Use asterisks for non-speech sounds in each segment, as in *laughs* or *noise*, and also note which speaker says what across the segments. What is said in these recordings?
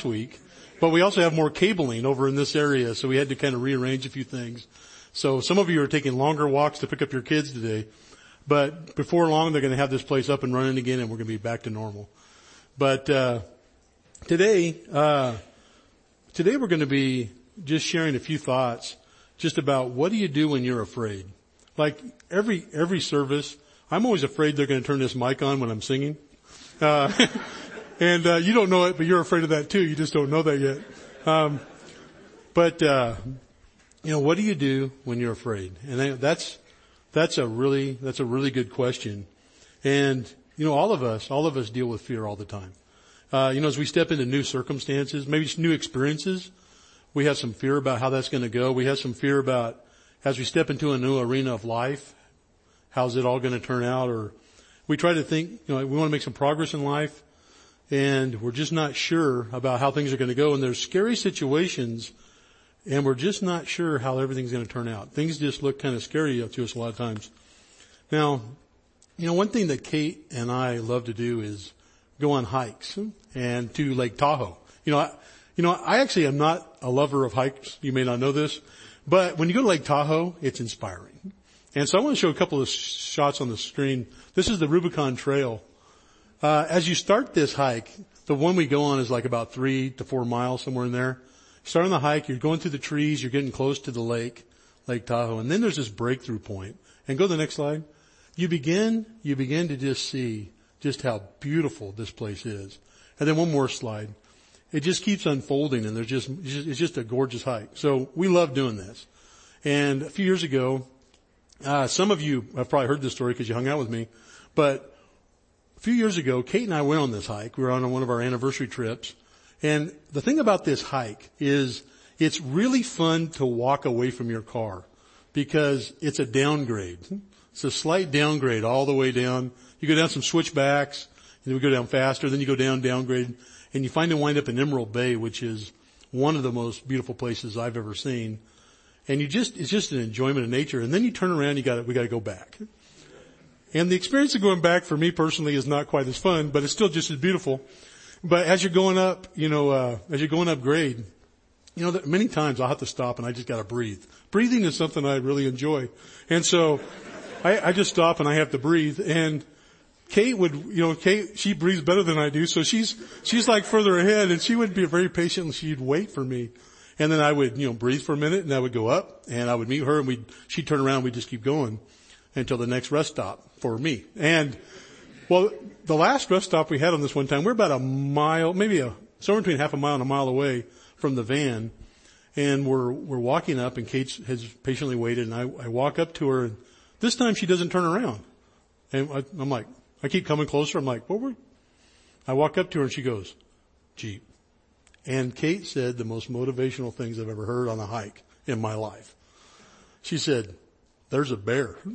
Speaker 1: last week, but we also have more cabling over in this area, so we had to kind of rearrange a few things. So some of you are taking longer walks to pick up your kids today, but before long they're going to have this place up and running again, and we're going to be back to normal. But uh, today, uh, today we're going to be just sharing a few thoughts just about what do you do when you're afraid. Like every every service, I'm always afraid they're going to turn this mic on when I'm singing. Uh, *laughs* and uh, you don't know it, but you're afraid of that too. You just don't know that yet. Um, but uh, you know, what do you do when you're afraid? And that's that's a really that's a really good question. And you know, all of us, all of us deal with fear all the time. Uh, you know, as we step into new circumstances, maybe new experiences, we have some fear about how that's going to go. We have some fear about as we step into a new arena of life, how's it all going to turn out? Or we try to think, you know, we want to make some progress in life and we're just not sure about how things are going to go. And there's scary situations and we're just not sure how everything's going to turn out. Things just look kind of scary to us a lot of times. Now, you know, one thing that Kate and I love to do is go on hikes and to Lake Tahoe. You know, I, you know, I actually am not a lover of hikes. You may not know this, but when you go to Lake Tahoe, it's inspiring. And so I want to show a couple of shots on the screen. This is the Rubicon Trail. Uh, as you start this hike, the one we go on is like about three to four miles somewhere in there. Starting the hike, you're going through the trees, you're getting close to the lake, Lake Tahoe, and then there's this breakthrough point. And go to the next slide. You begin, you begin to just see just how beautiful this place is. And then one more slide it just keeps unfolding and there's just, it's just a gorgeous hike. So we love doing this. And a few years ago, uh, some of you have probably heard this story because you hung out with me, but a few years ago, Kate and I went on this hike. We were on one of our anniversary trips. And the thing about this hike is it's really fun to walk away from your car because it's a downgrade. It's a slight downgrade all the way down. You go down some switchbacks, and then we go down faster, then you go down, downgrade and you to wind up in Emerald Bay, which is one of the most beautiful places I've ever seen. And you just, it's just an enjoyment of nature. And then you turn around, you got we got to go back. And the experience of going back for me personally is not quite as fun, but it's still just as beautiful. But as you're going up, you know, uh, as you're going up grade, you know, many times I'll have to stop and I just got to breathe. Breathing is something I really enjoy. And so I, I just stop and I have to breathe. And Kate would, you know, Kate, she breathes better than I do, so she's, she's like further ahead and she would be very patient and she'd wait for me. And then I would, you know, breathe for a minute and I would go up and I would meet her and we'd, she'd turn around and we'd just keep going until the next rest stop for me. And, well, the last rest stop we had on this one time, we're about a mile, maybe a, somewhere between half a mile and a mile away from the van. And we're, we're walking up and Kate has patiently waited and I, I walk up to her and this time she doesn't turn around. And I, I'm like, I keep coming closer. I'm like, what were, I walk up to her and she goes, Jeep. And Kate said the most motivational things I've ever heard on a hike in my life. She said, there's a bear. *laughs*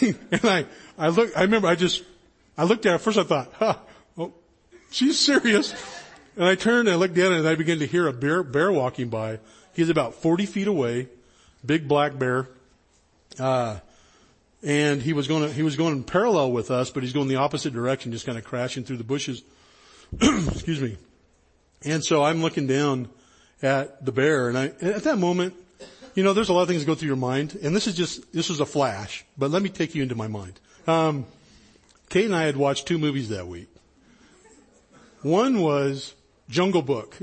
Speaker 1: and I, I look, I remember I just, I looked at her first I thought, huh, oh, she's serious. And I turned and I looked down and I began to hear a bear, bear walking by. He's about 40 feet away, big black bear. Uh, and he was going to, he was going parallel with us, but he's going the opposite direction, just kind of crashing through the bushes. *clears throat* Excuse me. And so I'm looking down at the bear and I, at that moment, you know, there's a lot of things that go through your mind and this is just, this was a flash, but let me take you into my mind. Um, Kate and I had watched two movies that week. One was Jungle Book.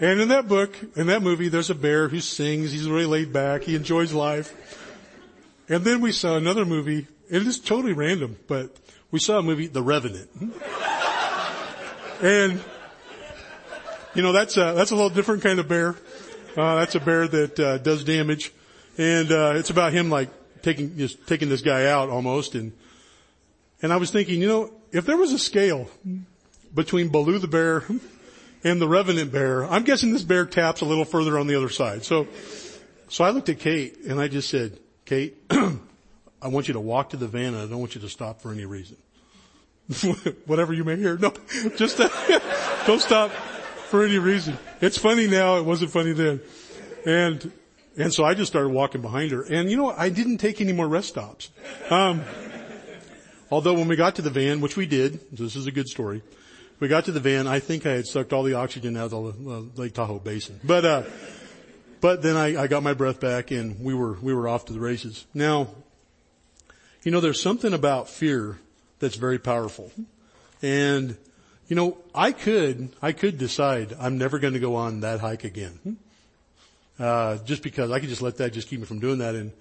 Speaker 1: And in that book, in that movie, there's a bear who sings. He's really laid back. He enjoys life. And then we saw another movie. It is totally random, but we saw a movie, The Revenant. and, you know, that's a, that's a little different kind of bear. Uh, that's a bear that, uh, does damage. And, uh, it's about him like taking, just taking this guy out almost. And, and I was thinking, you know, if there was a scale between Baloo the bear and the Revenant bear, I'm guessing this bear taps a little further on the other side. So, so I looked at Kate and I just said, Kate, *clears throat* I want you to walk to the van and I don't want you to stop for any reason. *laughs* Whatever you may hear. No, just *laughs* don't stop for any reason. It's funny now. It wasn't funny then. And, and so I just started walking behind her. And you know, I didn't take any more rest stops. Um, although when we got to the van, which we did, this is a good story, we got to the van. I think I had sucked all the oxygen out of the uh, Lake Tahoe basin. But, uh, but then I, I got my breath back and we were, we were off to the races. Now, you know, there's something about fear that's very powerful. And, you know, I could, I could decide I'm never going to go on that hike again. Uh, just because I could just let that just keep me from doing that. And,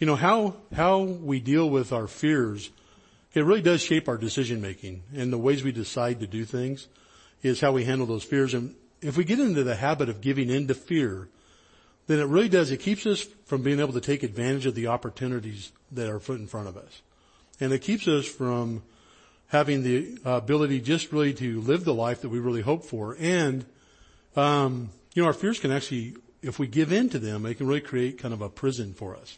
Speaker 1: you know, how, how we deal with our fears, it really does shape our decision making and the ways we decide to do things is how we handle those fears. And if we get into the habit of giving in to fear, then it really does, it keeps us from being able to take advantage of the opportunities that are put in front of us. And it keeps us from having the ability just really to live the life that we really hope for. And, um, you know, our fears can actually, if we give in to them, they can really create kind of a prison for us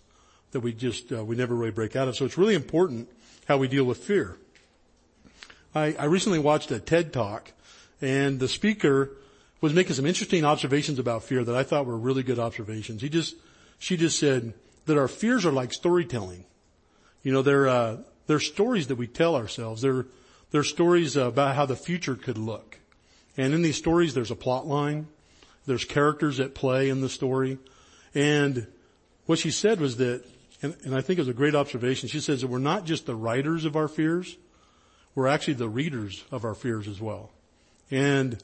Speaker 1: that we just, uh, we never really break out of. So it's really important how we deal with fear. I, I recently watched a TED talk and the speaker was making some interesting observations about fear that I thought were really good observations. He just, she just said that our fears are like storytelling. You know, they're, uh, they're stories that we tell ourselves. They're, they're stories about how the future could look. And in these stories, there's a plot line. There's characters at play in the story. And what she said was that, and, and I think it was a great observation, she says that we're not just the writers of our fears, we're actually the readers of our fears as well. And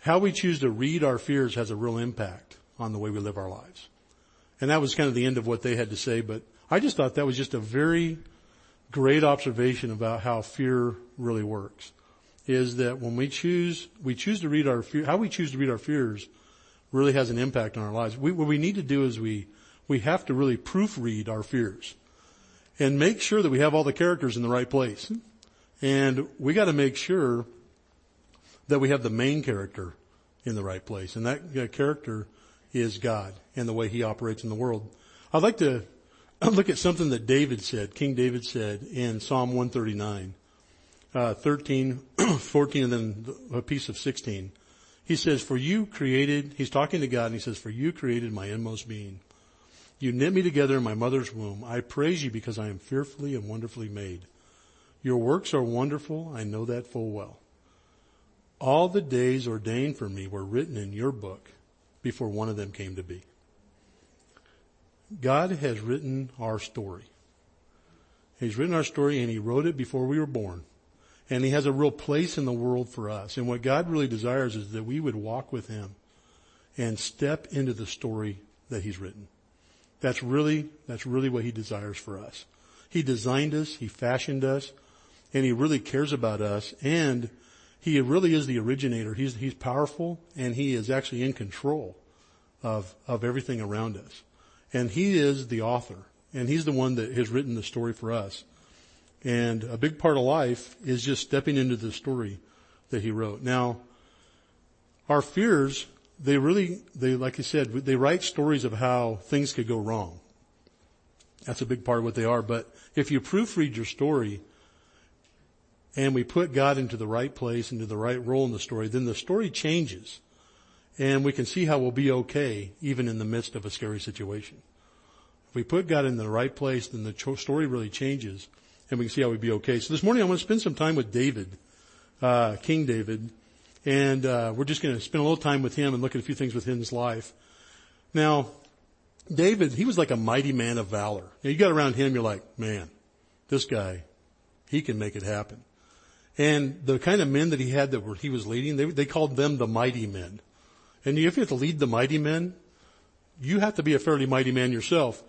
Speaker 1: how we choose to read our fears has a real impact on the way we live our lives. And that was kind of the end of what they had to say, but I just thought that was just a very great observation about how fear really works. Is that when we choose, we choose to read our fear, how we choose to read our fears really has an impact on our lives. We, what we need to do is we, we have to really proofread our fears and make sure that we have all the characters in the right place. And we gotta make sure that we have the main character in the right place. And that character is God and the way he operates in the world. I'd like to look at something that David said, King David said in Psalm 139, uh, 13, *clears throat* 14, and then a piece of 16. He says, for you created, he's talking to God and he says, for you created my inmost being. You knit me together in my mother's womb. I praise you because I am fearfully and wonderfully made. Your works are wonderful. I know that full well. All the days ordained for me were written in your book before one of them came to be. God has written our story. He's written our story and he wrote it before we were born. And he has a real place in the world for us. And what God really desires is that we would walk with him and step into the story that he's written. That's really, that's really what he desires for us. He designed us, he fashioned us, and he really cares about us and he really is the originator. He's, he's powerful and he is actually in control of, of everything around us. And he is the author and he's the one that has written the story for us. And a big part of life is just stepping into the story that he wrote. Now, our fears, they really, they, like I said, they write stories of how things could go wrong. That's a big part of what they are. But if you proofread your story, and we put God into the right place, into the right role in the story, then the story changes. And we can see how we'll be okay even in the midst of a scary situation. If we put God in the right place, then the story really changes and we can see how we'd be okay. So this morning I want to spend some time with David, uh, King David, and uh, we're just going to spend a little time with him and look at a few things within his life. Now, David, he was like a mighty man of valor. Now, you got around him, you're like, man, this guy, he can make it happen. And the kind of men that he had that were, he was leading, they, they called them the mighty men. And if you have to lead the mighty men, you have to be a fairly mighty man yourself.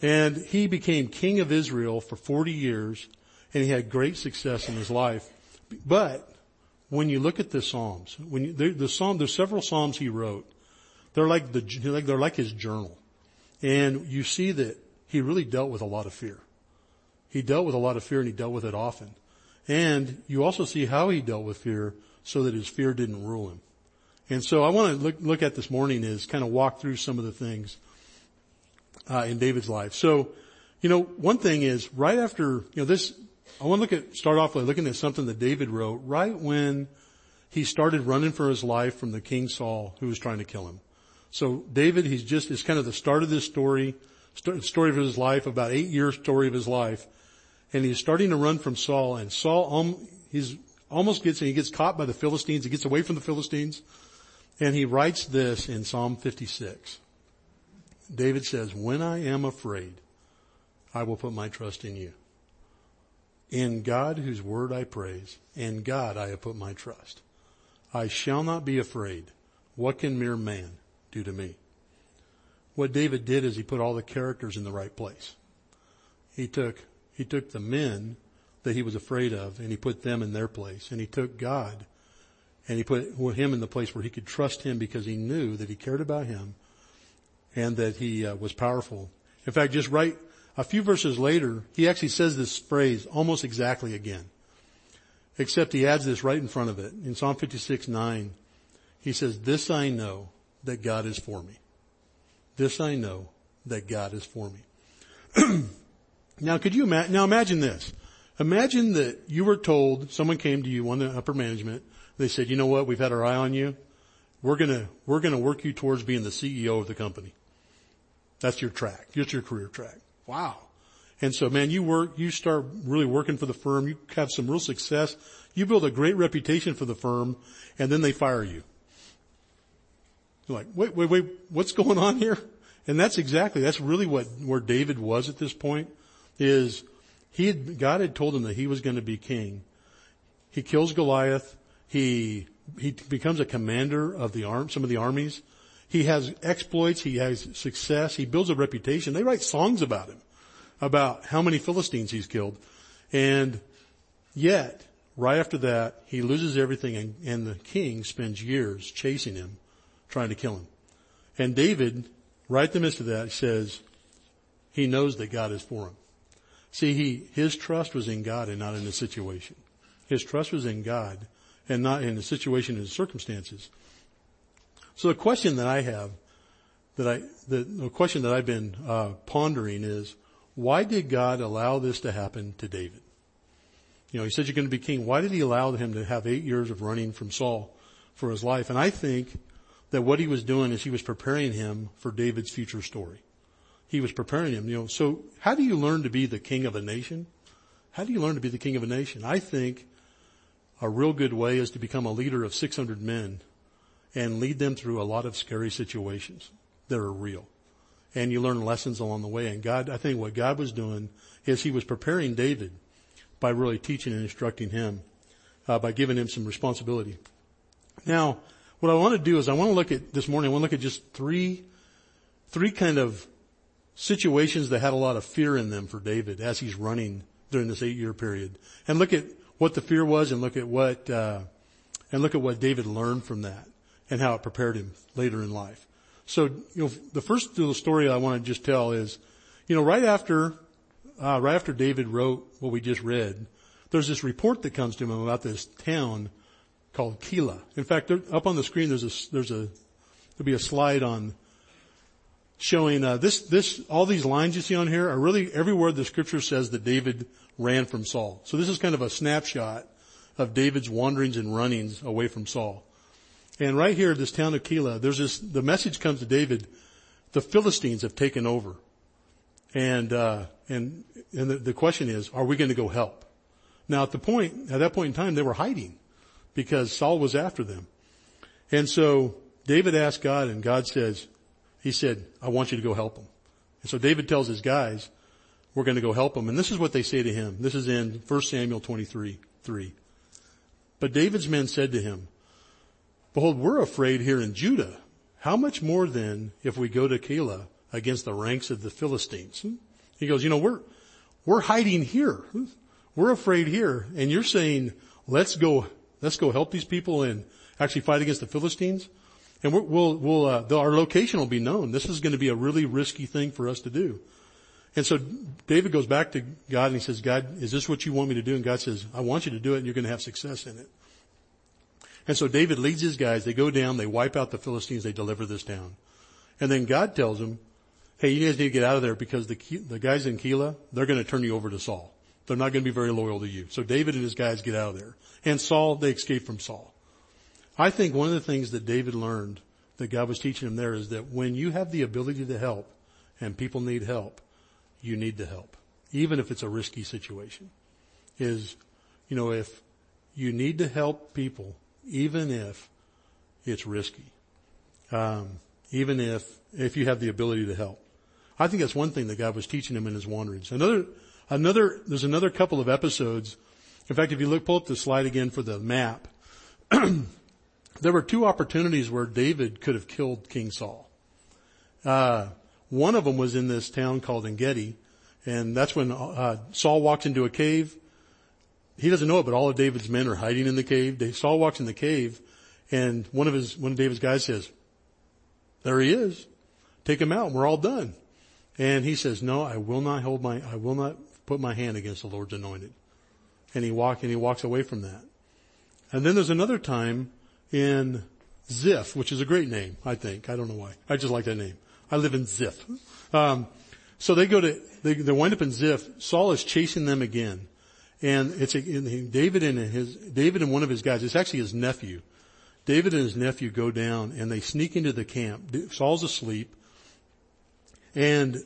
Speaker 1: And he became king of Israel for 40 years and he had great success in his life. But when you look at the Psalms, when you, the, the Psalm, there's several Psalms he wrote. They're like the, they're like his journal. And you see that he really dealt with a lot of fear. He dealt with a lot of fear and he dealt with it often. And you also see how he dealt with fear so that his fear didn't rule him. And so I want to look, look at this morning is kind of walk through some of the things uh, in David's life. So, you know, one thing is right after, you know, this, I want to look at, start off by looking at something that David wrote right when he started running for his life from the King Saul who was trying to kill him. So David, he's just, it's kind of the start of this story, story of his life, about eight years story of his life and he's starting to run from Saul and Saul, um, he's almost gets, and he gets caught by the Philistines. He gets away from the Philistines. And he writes this in Psalm 56. David says, when I am afraid, I will put my trust in you. In God whose word I praise, in God I have put my trust. I shall not be afraid. What can mere man do to me? What David did is he put all the characters in the right place. He took, he took the men that he was afraid of and he put them in their place and he took God and he put him in the place where he could trust him because he knew that he cared about him and that he uh, was powerful. In fact, just right a few verses later, he actually says this phrase almost exactly again. Except he adds this right in front of it. In Psalm 56, 9, he says, this I know that God is for me. This I know that God is for me. *clears throat* now could you now imagine this. Imagine that you were told, someone came to you on the upper management, they said, you know what, we've had our eye on you. We're gonna, we're gonna work you towards being the CEO of the company. That's your track. That's your career track. Wow. And so man, you work, you start really working for the firm, you have some real success, you build a great reputation for the firm, and then they fire you. You're like, wait, wait, wait, what's going on here? And that's exactly, that's really what, where David was at this point, is he had, God had told him that he was going to be king. He kills Goliath, he, he becomes a commander of the arm, some of the armies, he has exploits. He has success. He builds a reputation. They write songs about him, about how many Philistines he's killed. And yet, right after that, he loses everything and, and the king spends years chasing him, trying to kill him. And David, right in the midst of that, says, he knows that God is for him. See, he, his trust was in God and not in the situation. His trust was in God and not in the situation and the circumstances. So the question that I have, that I, the, the question that I've been uh, pondering is, why did God allow this to happen to David? You know, he said you're going to be king. Why did he allow him to have eight years of running from Saul for his life? And I think that what he was doing is he was preparing him for David's future story. He was preparing him, you know, so how do you learn to be the king of a nation? How do you learn to be the king of a nation? I think a real good way is to become a leader of 600 men and lead them through a lot of scary situations that are real. And you learn lessons along the way. And God, I think what God was doing is he was preparing David by really teaching and instructing him, uh, by giving him some responsibility. Now, what I want to do is I want to look at this morning, I want to look at just three, three kind of situations that had a lot of fear in them for David as he's running during this eight year period. And look at what the fear was and look at what, uh, and look at what David learned from that and how it prepared him later in life. So, you know, the first little story I want to just tell is, you know, right after, uh, right after David wrote what we just read, there's this report that comes to him about this town called Keilah. In fact, up on the screen there's a, there's a, there'll be a slide on showing, uh, this, this, all these lines you see on here are really everywhere the scripture says that David ran from Saul. So this is kind of a snapshot of David's wanderings and runnings away from Saul. And right here, this town of Keilah, there's this, the message comes to David, the Philistines have taken over. And, uh, and, and the, the question is, are we going to go help? Now at the point, at that point in time, they were hiding because Saul was after them. And so David asked God and God says, he said, I want you to go help them. And so David tells his guys, we're going to go help them. And this is what they say to him. This is in 1 Samuel 23, 3. But David's men said to him, Behold, we're afraid here in Judah. How much more then if we go to Keilah against the ranks of the Philistines? Hmm. He goes, you know, we're, we're hiding here. We're afraid here. And you're saying, let's go, let's go help these people and actually fight against the Philistines. And we will we'll, uh, our location will be known. This is going to be a really risky thing for us to do. And so David goes back to God and he says, God, is this what you want me to do? And God says, I want you to do it and you're going to have success in it. And so David leads his guys, they go down, they wipe out the Philistines, they deliver this town. And then God tells him, hey, you guys need to get out of there because the, the guys in Keilah, they're going to turn you over to Saul. They're not going to be very loyal to you. So David and his guys get out of there. And Saul, they escape from Saul. I think one of the things that David learned that God was teaching him there is that when you have the ability to help and people need help, you need to help. Even if it's a risky situation. Is, you know, if you need to help people even if it's risky. Um, even if, if you have the ability to help. I think that's one thing that God was teaching him in his wanderings. Another, another, there's another couple of episodes. In fact, if you look, pull up the slide again for the map, *clears throat* there were two opportunities where David could have killed King Saul. Uh, one of them was in this town called Engedi, and that's when uh, Saul walks into a cave. He doesn't know it, but all of David's men are hiding in the cave. Saul walks in the cave, and one of his one of David's guys says, "There he is. Take him out. and We're all done." And he says, "No, I will not hold my. I will not put my hand against the Lord's anointed." And he walk and he walks away from that. And then there's another time in Ziph, which is a great name, I think. I don't know why. I just like that name. I live in Ziph. Um, so they go to, they, they wind up in Ziph. Saul is chasing them again. And it's a, David and his, David and one of his guys, it's actually his nephew. David and his nephew go down and they sneak into the camp. Saul's asleep. And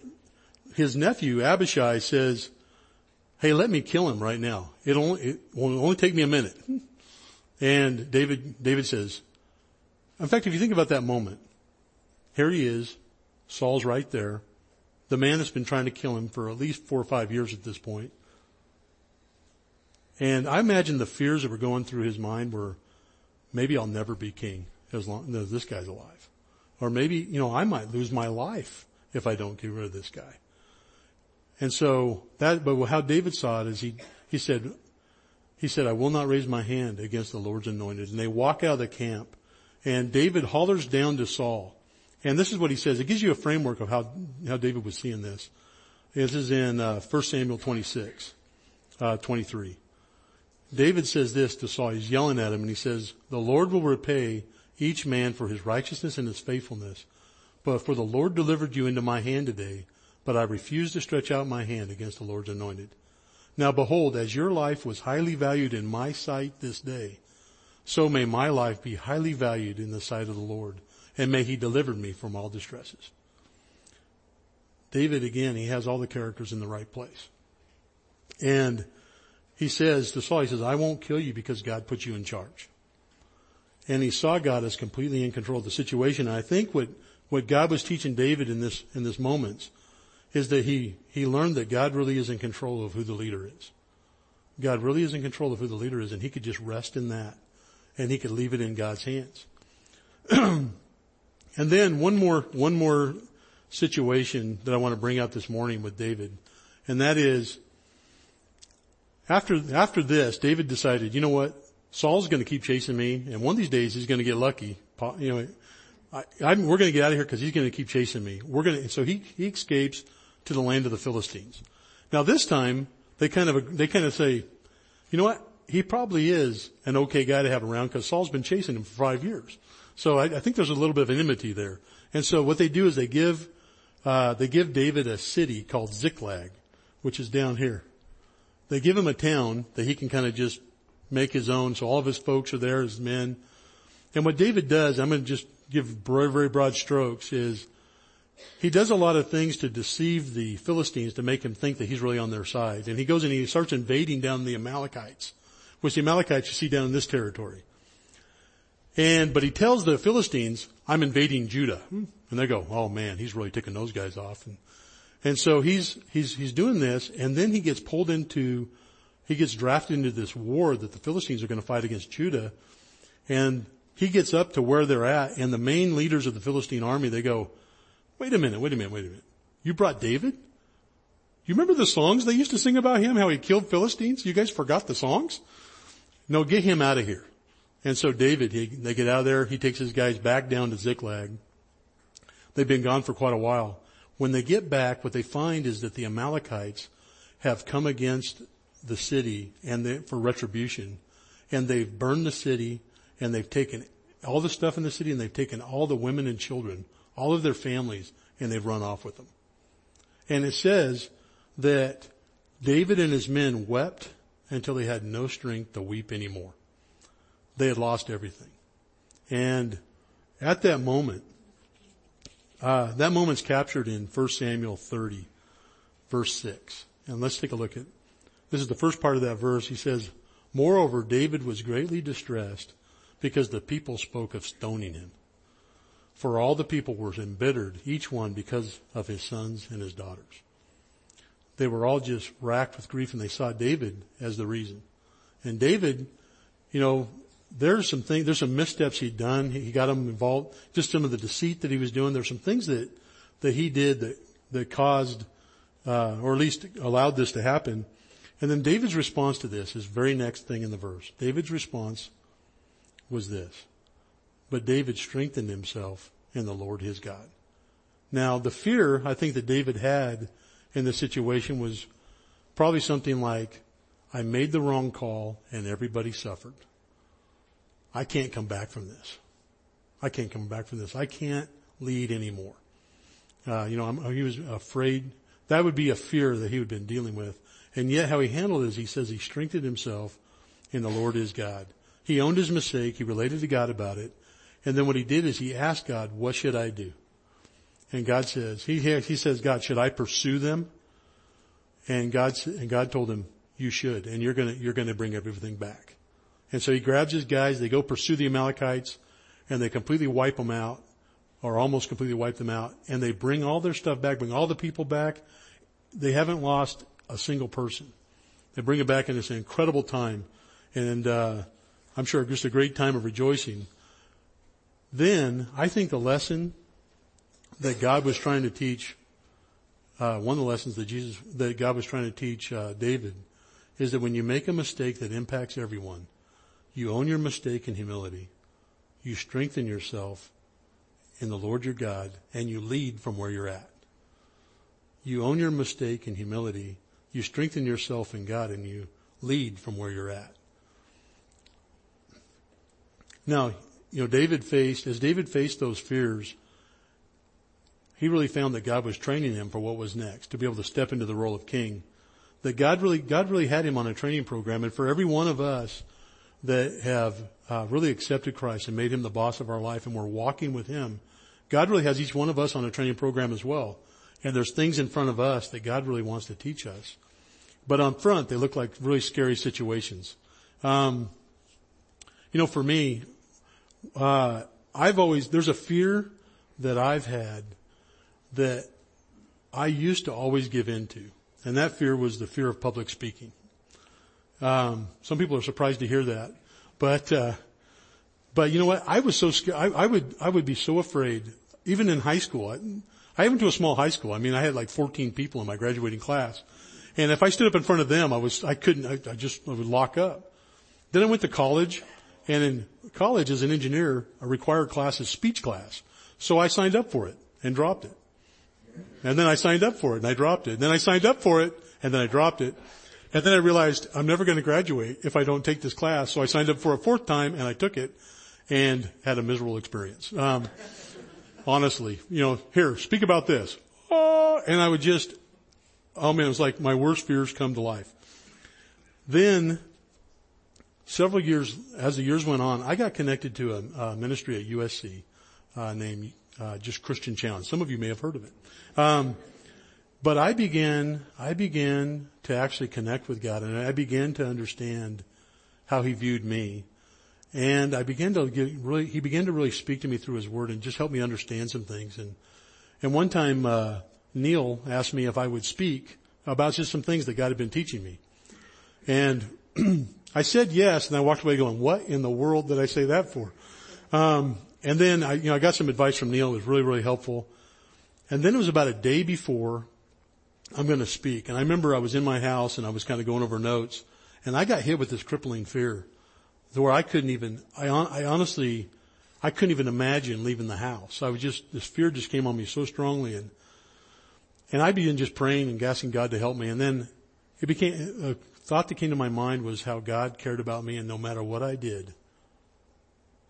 Speaker 1: his nephew, Abishai, says, Hey, let me kill him right now. It'll it will only take me a minute. And David, David says, in fact, if you think about that moment, here he is, Saul's right there. The man that's been trying to kill him for at least four or five years at this point. And I imagine the fears that were going through his mind were, maybe I'll never be king as long as this guy's alive. Or maybe, you know, I might lose my life if I don't get rid of this guy. And so that, but how David saw it is he, he said, he said, I will not raise my hand against the Lord's anointed. And they walk out of the camp and David hollers down to Saul. And this is what he says. It gives you a framework of how, how David was seeing this. This is in uh, 1 Samuel 26, uh, 23. David says this to Saul. He's yelling at him and he says, the Lord will repay each man for his righteousness and his faithfulness. But for the Lord delivered you into my hand today, but I refuse to stretch out my hand against the Lord's anointed. Now behold, as your life was highly valued in my sight this day, so may my life be highly valued in the sight of the Lord, and may he deliver me from all distresses. David, again, he has all the characters in the right place. And he says to Saul, he says, I won't kill you because God put you in charge. And he saw God as completely in control of the situation. And I think what, what God was teaching David in this, in this moments is that he, he learned that God really is in control of who the leader is. God really is in control of who the leader is and he could just rest in that and he could leave it in God's hands. *clears throat* and then one more, one more situation that I want to bring out this morning with David and that is after, after this, David decided, you know what? Saul's going to keep chasing me and one of these days he's going to get lucky. You know, I, we're going to get out of here because he's going to keep chasing me. We're going to, so he, he escapes to the land of the Philistines. Now this time, they kind of, they kind of say, you know what? He probably is an okay guy to have around because Saul's been chasing him for five years. So I, I, think there's a little bit of enmity there. And so what they do is they give, uh, they give David a city called Ziklag, which is down here. They give him a town that he can kind of just make his own. So all of his folks are there, his men. And what David does, I'm going to just give very, very broad strokes, is he does a lot of things to deceive the Philistines to make them think that he's really on their side. And he goes and he starts invading down the Amalekites, which the Amalekites you see down in this territory. And, but he tells the Philistines, I'm invading Judah. And they go, oh man, he's really ticking those guys off. And, and so he's, he's, he's doing this and then he gets pulled into, he gets drafted into this war that the Philistines are going to fight against Judah. And he gets up to where they're at and the main leaders of the Philistine army, they go, Wait a minute, wait a minute, wait a minute. You brought David? You remember the songs they used to sing about him, how he killed Philistines? You guys forgot the songs? No, get him out of here. And so David, he, they get out of there, he takes his guys back down to Ziklag. They've been gone for quite a while. When they get back, what they find is that the Amalekites have come against the city and for retribution. And they've burned the city and they've taken all the stuff in the city and they've taken all the women and children all of their families, and they've run off with them. And it says that David and his men wept until they had no strength to weep anymore. They had lost everything. And at that moment, uh, that moment's captured in 1 Samuel 30, verse 6. And let's take a look at, this is the first part of that verse. He says, Moreover, David was greatly distressed because the people spoke of stoning him. For all the people were embittered, each one because of his sons and his daughters. They were all just racked with grief and they saw David as the reason. And David, you know, there's some things, there's some missteps he'd done. He got him involved, just some of the deceit that he was doing. There's some things that, that he did that, that caused, uh, or at least allowed this to happen. And then David's response to this is very next thing in the verse. David's response was this. But David strengthened himself in the Lord his God. Now the fear I think that David had in the situation was probably something like, I made the wrong call and everybody suffered. I can't come back from this. I can't come back from this. I can't lead anymore. Uh, you know, I'm, he was afraid. That would be a fear that he had been dealing with. And yet how he handled it is he says he strengthened himself in the Lord his God. He owned his mistake. He related to God about it. And then what he did is he asked God, what should I do? And God says, he, he says, God, should I pursue them? And God, and God told him, you should, and you're gonna, you're gonna bring everything back. And so he grabs his guys, they go pursue the Amalekites, and they completely wipe them out, or almost completely wipe them out, and they bring all their stuff back, bring all the people back. They haven't lost a single person. They bring it back in this incredible time, and uh, I'm sure just a great time of rejoicing. Then I think the lesson that God was trying to teach, uh, one of the lessons that Jesus, that God was trying to teach uh, David, is that when you make a mistake that impacts everyone, you own your mistake in humility. You strengthen yourself in the Lord your God and you lead from where you're at. You own your mistake in humility. You strengthen yourself in God and you lead from where you're at. Now, you know, David faced, as David faced those fears, he really found that God was training him for what was next, to be able to step into the role of king. That God really, God really had him on a training program, and for every one of us, that have uh, really accepted Christ and made him the boss of our life and we're walking with him, God really has each one of us on a training program as well. And there's things in front of us that God really wants to teach us. But on front, they look like really scary situations. Um, you know, for me, uh, I've always, there's a fear that I've had that I used to always give into. And that fear was the fear of public speaking. Um, some people are surprised to hear that, but uh, but you know what? I was so scared. I, I, would I would be so afraid, even in high school. I, I went to a small high school. I mean, I had like 14 people in my graduating class, and if I stood up in front of them, I was I couldn't. I, I just I would lock up. Then I went to college, and in college as an engineer, a required class is speech class. So I signed up for it and dropped it. And then I signed up for it and I dropped it. And then I signed up for it and then I dropped it. And then I realized I'm never going to graduate if I don't take this class. So I signed up for a fourth time and I took it and had a miserable experience. Um, honestly, you know, here, speak about this. Oh, and I would just, oh man, it was like my worst fears come to life. Then, several years, as the years went on, I got connected to a, a ministry at USC uh, named uh, just Christian Challenge. Some of you may have heard of it. Um, but I began, I began to actually connect with God and I began to understand how He viewed me. And I began to get really, He began to really speak to me through His Word and just help me understand some things. And, and one time, uh, Neil asked me if I would speak about just some things that God had been teaching me. And *clears throat* I said yes, and I walked away going, what in the world did I say that for? Um, and then I, you know, I got some advice from Neil that was really, really helpful. And then it was about a day before I'm going to speak. And I remember I was in my house and I was kind of going over notes and I got hit with this crippling fear where I couldn't even, I, I honestly, I couldn't even imagine leaving the house. I was just, this fear just came on me so strongly and, and I began just praying and asking God to help me. And then it became, a thought that came to my mind was how God cared about me and no matter what I did,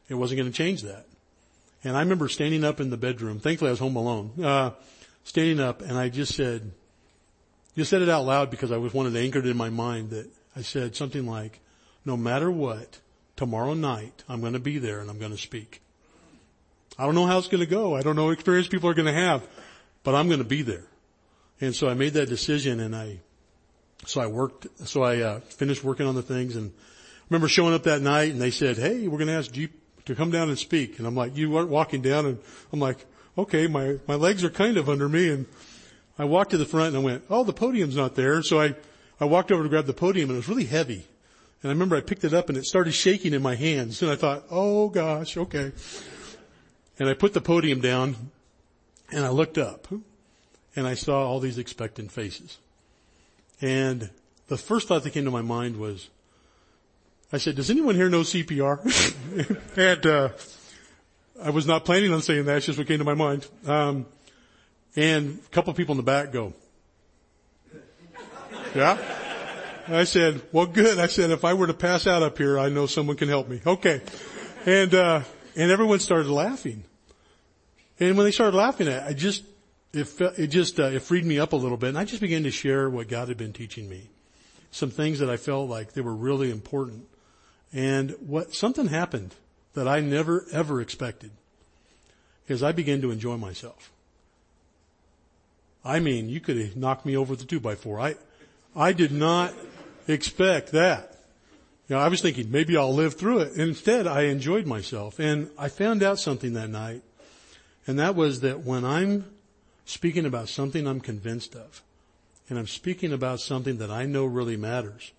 Speaker 1: it wasn't going to change that. And I remember standing up in the bedroom. Thankfully I was home alone. Uh, standing up and I just said, just said it out loud because I was wanted anchored in my mind that I said something like, no matter what, tomorrow night I'm going to be there and I'm going to speak. I don't know how it's going to go. I don't know what experience people are going to have, but I'm going to be there. And so I made that decision and I, so I worked, so I uh, finished working on the things and remember showing up that night and they said, hey, we're going to ask Jeep to come down and speak. And I'm like, you weren't walking down and I'm like, okay, my, my legs are kind of under me. And I walked to the front and I went, oh, the podium's not there. So I, I walked over to grab the podium and it was really heavy. And I remember I picked it up and it started shaking in my hands. And I thought, oh gosh, okay. And I put the podium down and I looked up and I saw all these expectant faces. And the first thought that came to my mind was, I said, does anyone here know CPR? *laughs* and, uh, I was not planning on saying that. It's just what came to my mind. Um, and a couple of people in the back go, *laughs* yeah. I said, well good. I said, if I were to pass out up here, I know someone can help me. Okay. And, uh, and everyone started laughing. And when they started laughing, at, I just, it, it just, uh, it freed me up a little bit and I just began to share what God had been teaching me. Some things that I felt like they were really important. And what, something happened that I never ever expected is I began to enjoy myself. I mean, you could have knocked me over with a two by four. I, I did not expect that. You know, I was thinking maybe I'll live through it. And instead, I enjoyed myself. And I found out something that night. And that was that when I'm speaking about something I'm convinced of, and I'm speaking about something that I know really matters,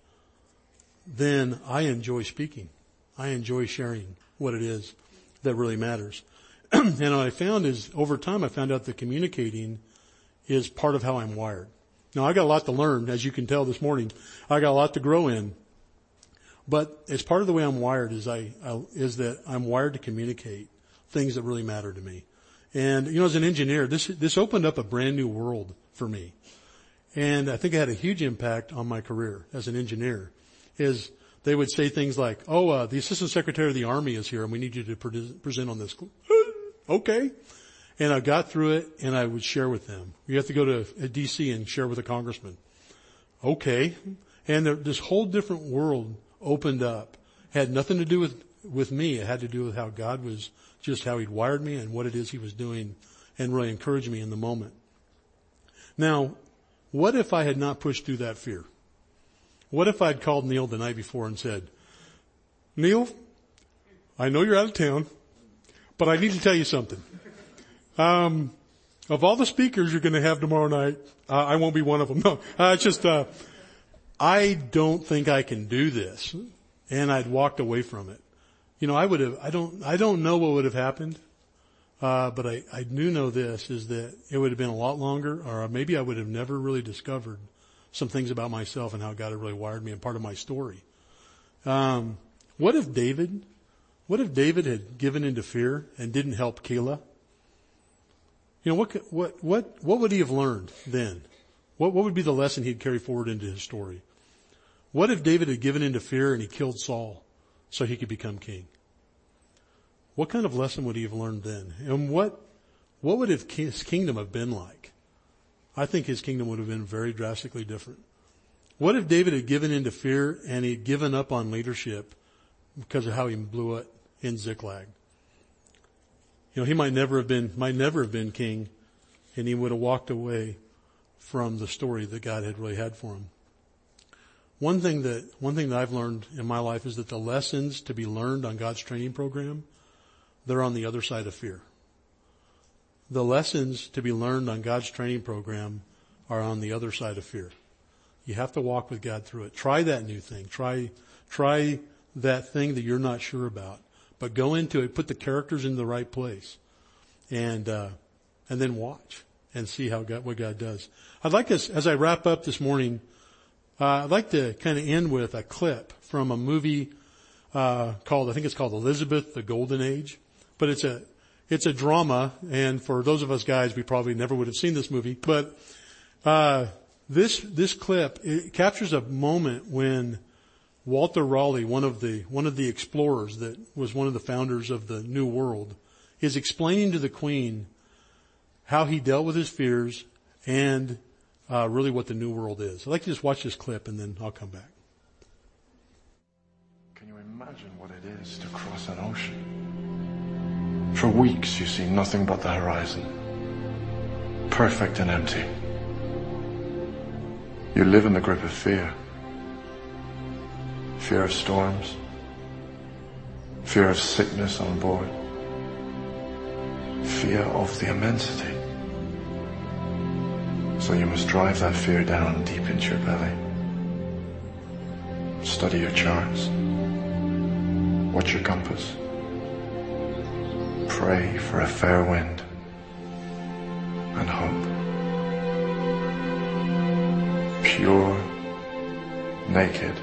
Speaker 1: then I enjoy speaking. I enjoy sharing what it is that really matters. *clears throat* and what I found is over time I found out that communicating is part of how I'm wired. Now I got a lot to learn, as you can tell this morning. I got a lot to grow in. But as part of the way I'm wired is I, I, is that I'm wired to communicate things that really matter to me. And you know, as an engineer, this this opened up a brand new world for me. And I think it had a huge impact on my career as an engineer. Is they would say things like, "Oh, uh, the assistant secretary of the army is here, and we need you to pre- present on this." *gasps* okay, and I got through it and I would share with them. You have to go to DC and share with a congressman. Okay. And there, this whole different world opened up. Had nothing to do with, with me. It had to do with how God was, just how He'd wired me and what it is He was doing and really encouraged me in the moment. Now, what if I had not pushed through that fear? What if I'd called Neil the night before and said, Neil, I know you're out of town, but I need to tell you something. Um, of all the speakers you're going to have tomorrow night, uh, I won't be one of them. *laughs* No, uh, it's just, uh, I don't think I can do this. And I'd walked away from it. You know, I would have, I don't, I don't know what would have happened. Uh, but I, I do know this is that it would have been a lot longer or maybe I would have never really discovered some things about myself and how God had really wired me and part of my story. Um, what if David, what if David had given into fear and didn't help Keilah? You know, what, what, what, what would he have learned then? What, what would be the lesson he'd carry forward into his story? What if David had given into fear and he killed Saul so he could become king? What kind of lesson would he have learned then? And what, what would his kingdom have been like? I think his kingdom would have been very drastically different. What if David had given in to fear and he'd given up on leadership because of how he blew it in Ziklag? You know, he might never have been, might never have been king and he would have walked away from the story that God had really had for him. One thing that, one thing that I've learned in my life is that the lessons to be learned on God's training program, they're on the other side of fear. The lessons to be learned on God's training program are on the other side of fear. You have to walk with God through it. Try that new thing. Try, try that thing that you're not sure about. But go into it, put the characters in the right place, and uh, and then watch and see how God, what God does. I'd like us, as I wrap up this morning, uh, I'd like to kind of end with a clip from a movie uh, called, I think it's called Elizabeth: The Golden Age, but it's a it's a drama, and for those of us guys, we probably never would have seen this movie, but uh, this this clip it captures a moment when Walter Raleigh, one of the, one of the explorers that was one of the founders of the New World, is explaining to the Queen how he dealt with his fears and uh, really what the New World is. I'd like to just watch this clip and then I'll come back.
Speaker 2: Can you imagine what it is to cross an ocean? For weeks you see nothing but the horizon. Perfect and empty. You live in the grip of fear Fear of storms. Fear of sickness on board. Fear of the immensity. So you must drive that fear down deep into your belly. Study your charts. Watch your compass. Pray for a fair wind and hope. Pure, naked,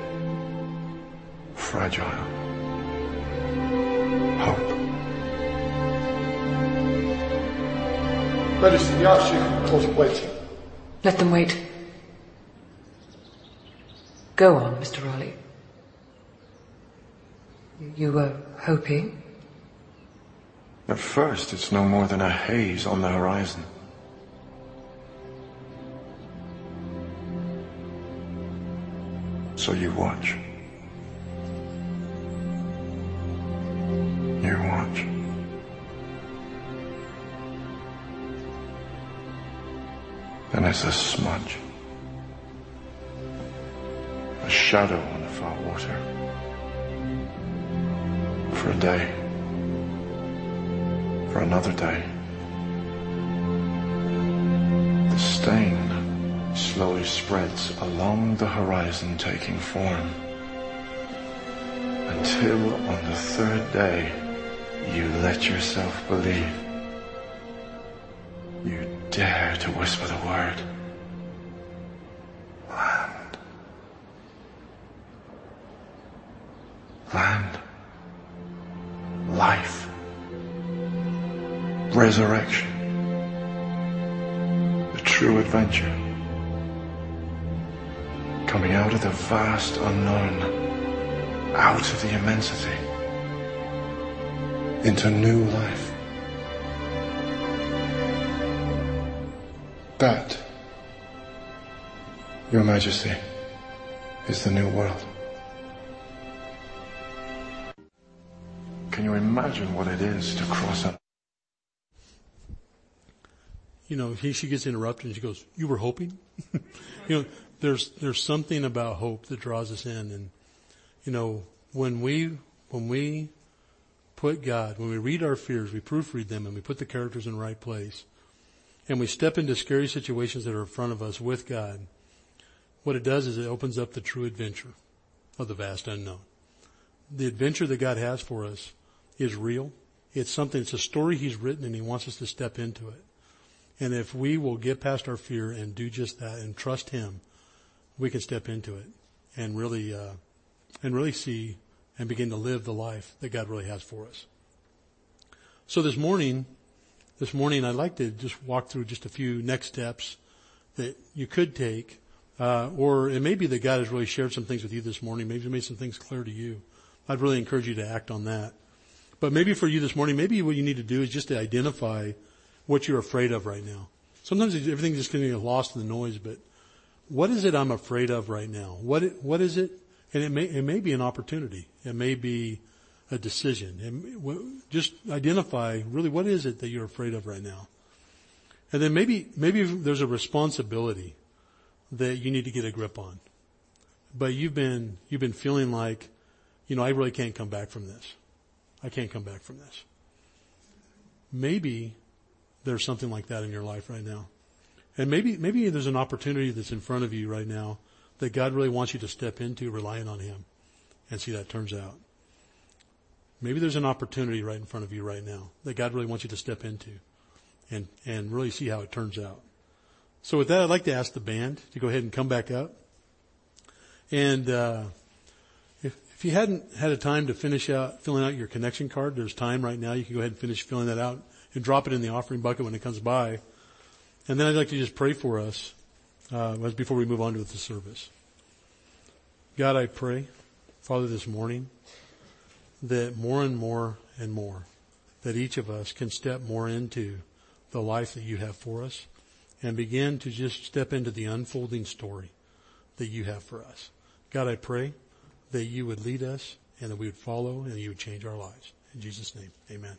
Speaker 2: fragile. Hope.
Speaker 3: Majesty, the Archduke calls waiting.
Speaker 4: Let them wait. Go on, Mr. Raleigh. You were hoping?
Speaker 2: At first, it's no more than a haze on the horizon. So you watch. And it's a smudge. A shadow on the far water. For a day. For another day. The stain slowly spreads along the horizon taking form. Until on the third day, you let yourself believe. Dare to whisper the word. Land. Land. Life. Resurrection. The true adventure. Coming out of the vast unknown. Out of the immensity. Into new life. That, Your Majesty, is the new world. Can you imagine what it is to cross an
Speaker 1: You know, he, she gets interrupted and she goes, you were hoping? *laughs* you know, there's, there's something about hope that draws us in and, you know, when we, when we put God, when we read our fears, we proofread them and we put the characters in the right place and we step into scary situations that are in front of us with God, what it does is it opens up the true adventure of the vast unknown. The adventure that God has for us is real. It's something, it's a story He's written and He wants us to step into it. And if we will get past our fear and do just that and trust Him, we can step into it and really, uh, and really see and begin to live the life that God really has for us. So this morning, this morning I'd like to just walk through just a few next steps that you could take, uh, or it may be that God has really shared some things with you this morning. Maybe made some things clear to you. I'd really encourage you to act on that. But maybe for you this morning, maybe what you need to do is just to identify what you're afraid of right now. Sometimes everything's just getting lost in the noise, but what is it I'm afraid of right now? What, what is it? And it may, it may be an opportunity. It may be a decision. And just identify really what is it that you're afraid of right now. And then maybe, maybe there's a responsibility that you need to get a grip on. But you've been, you've been feeling like, you know, I really can't come back from this. I can't come back from this. Maybe there's something like that in your life right now. And maybe, maybe there's an opportunity that's in front of you right now that God really wants you to step into relying on Him and see that turns out. Maybe there's an opportunity right in front of you right now that God really wants you to step into and, and really see how it turns out. So with that, I'd like to ask the band to go ahead and come back up. And, uh, if, if you hadn't had a time to finish out, filling out your connection card, there's time right now. You can go ahead and finish filling that out and drop it in the offering bucket when it comes by. And then I'd like to just pray for us, uh, before we move on to the service. God, I pray, Father, this morning, that more and more and more, that each of us can step more into the life that you have for us and begin to just step into the unfolding story that you have for us. God, I pray that you would lead us and that we would follow and you would change our lives. In Jesus' name, amen.